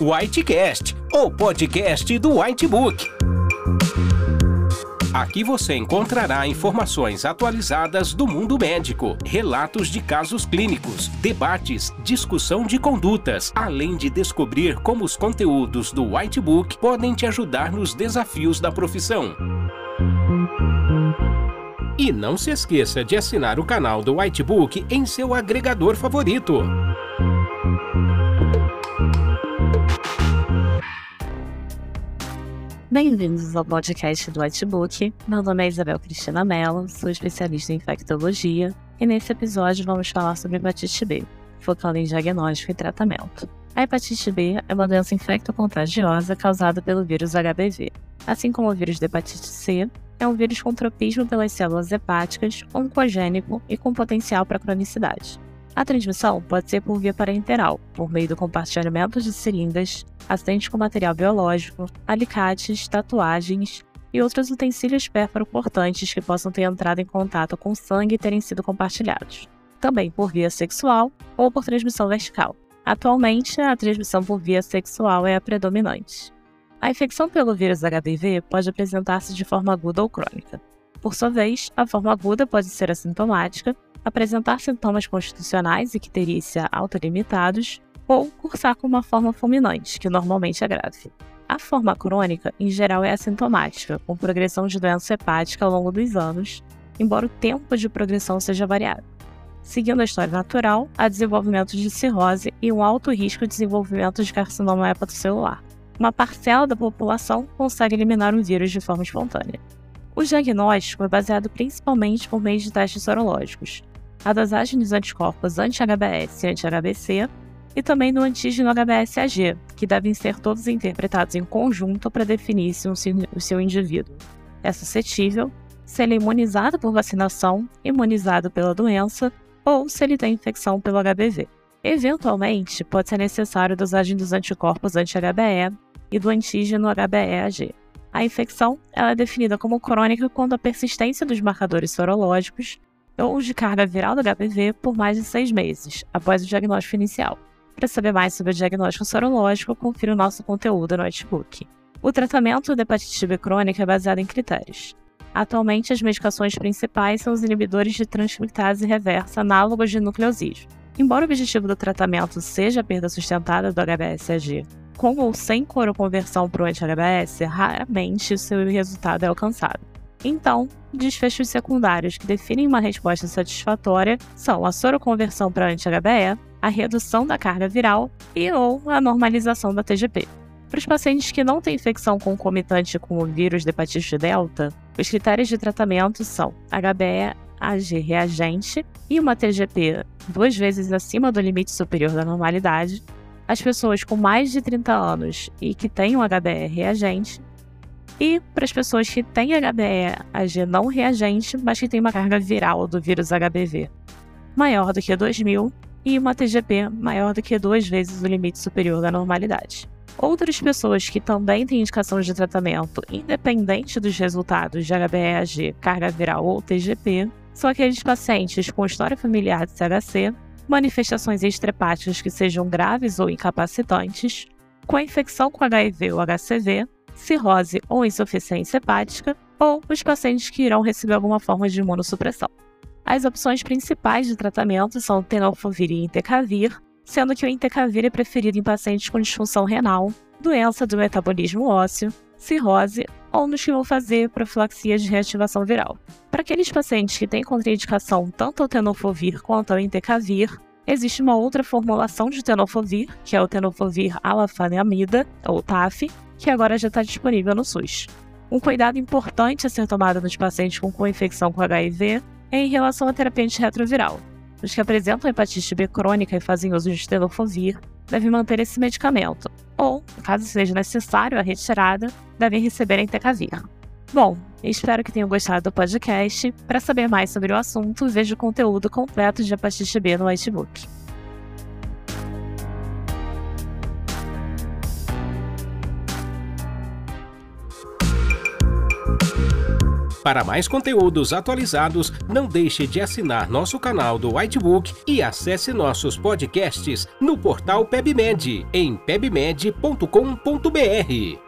Whitecast, o podcast do Whitebook. Aqui você encontrará informações atualizadas do mundo médico, relatos de casos clínicos, debates, discussão de condutas, além de descobrir como os conteúdos do Whitebook podem te ajudar nos desafios da profissão. E não se esqueça de assinar o canal do Whitebook em seu agregador favorito. Bem-vindos ao podcast do Whitebook. Meu nome é Isabel Cristina Mello, sou especialista em infectologia e nesse episódio vamos falar sobre hepatite B, focando em diagnóstico e tratamento. A hepatite B é uma doença infecto-contagiosa causada pelo vírus HBV. Assim como o vírus da hepatite C, é um vírus com tropismo pelas células hepáticas, oncogênico e com potencial para cronicidade. A transmissão pode ser por via parenteral, por meio do compartilhamento de seringas, acidentes com material biológico, alicates, tatuagens e outros utensílios pérfuro-portantes que possam ter entrado em contato com sangue e terem sido compartilhados. Também por via sexual ou por transmissão vertical. Atualmente, a transmissão por via sexual é a predominante. A infecção pelo vírus HBV pode apresentar-se de forma aguda ou crônica. Por sua vez, a forma aguda pode ser assintomática apresentar sintomas constitucionais e icterícia autolimitados, ou cursar com uma forma fulminante, que normalmente é grave. A forma crônica, em geral, é assintomática, com progressão de doença hepática ao longo dos anos, embora o tempo de progressão seja variável. Seguindo a história natural, há desenvolvimento de cirrose e um alto risco de desenvolvimento de carcinoma hepatocelular. Uma parcela da população consegue eliminar o vírus de forma espontânea. O diagnóstico é baseado principalmente por meio de testes sorológicos, a dosagem dos anticorpos anti-HBS e anti-HBC e também do antígeno HBsAg, que devem ser todos interpretados em conjunto para definir se o seu indivíduo é suscetível, se ele é imunizado por vacinação, imunizado pela doença ou se ele tem infecção pelo HBV. Eventualmente, pode ser necessário a dosagem dos anticorpos anti-HBE e do antígeno HBeAg. A infecção é definida como crônica quando a persistência dos marcadores sorológicos ou de carga viral do HPV por mais de seis meses, após o diagnóstico inicial. Para saber mais sobre o diagnóstico sorológico, confira o nosso conteúdo no notebook. O tratamento da hepatite B crônica é baseado em critérios. Atualmente, as medicações principais são os inibidores de transcriptase reversa análogos de nucleosídeo. Embora o objetivo do tratamento seja a perda sustentada do HBsAg, com ou sem coroconversão para o anti-HBS, raramente o seu resultado é alcançado. Então, desfechos secundários que definem uma resposta satisfatória são a soroconversão para anti-HBE, a redução da carga viral e ou a normalização da TGP. Para os pacientes que não têm infecção concomitante com o vírus de hepatite delta, os critérios de tratamento são HBE AG reagente e uma TGP duas vezes acima do limite superior da normalidade. As pessoas com mais de 30 anos e que têm um HBE reagente e para as pessoas que têm HBE-AG não reagente, mas que têm uma carga viral do vírus HBV maior do que 2000 e uma TGP maior do que duas vezes o limite superior da normalidade. Outras pessoas que também têm indicação de tratamento, independente dos resultados de HBE-AG, carga viral ou TGP, são aqueles pacientes com história familiar de CHC, manifestações extrahepáticas que sejam graves ou incapacitantes, com infecção com HIV ou HCV, cirrose ou insuficiência hepática, ou os pacientes que irão receber alguma forma de imunossupressão. As opções principais de tratamento são tenofovir e entecavir, sendo que o entecavir é preferido em pacientes com disfunção renal, doença do metabolismo ósseo, cirrose ou nos que vão fazer profilaxia de reativação viral. Para aqueles pacientes que têm contraindicação tanto ao tenofovir quanto ao entecavir, existe uma outra formulação de tenofovir, que é o tenofovir alafaniamida, ou TAF, que agora já está disponível no SUS. Um cuidado importante a ser tomado nos pacientes com co-infecção com HIV é em relação à terapia antirretroviral. Os que apresentam hepatite B crônica e fazem uso de tenofovir devem manter esse medicamento, ou, caso seja necessário a retirada, devem receber entecavir. Bom, espero que tenham gostado do podcast. Para saber mais sobre o assunto, veja o conteúdo completo de hepatite B no Whitebook. Para mais conteúdos atualizados, não deixe de assinar nosso canal do Whitebook e acesse nossos podcasts no portal PebMed em pebmed.com.br.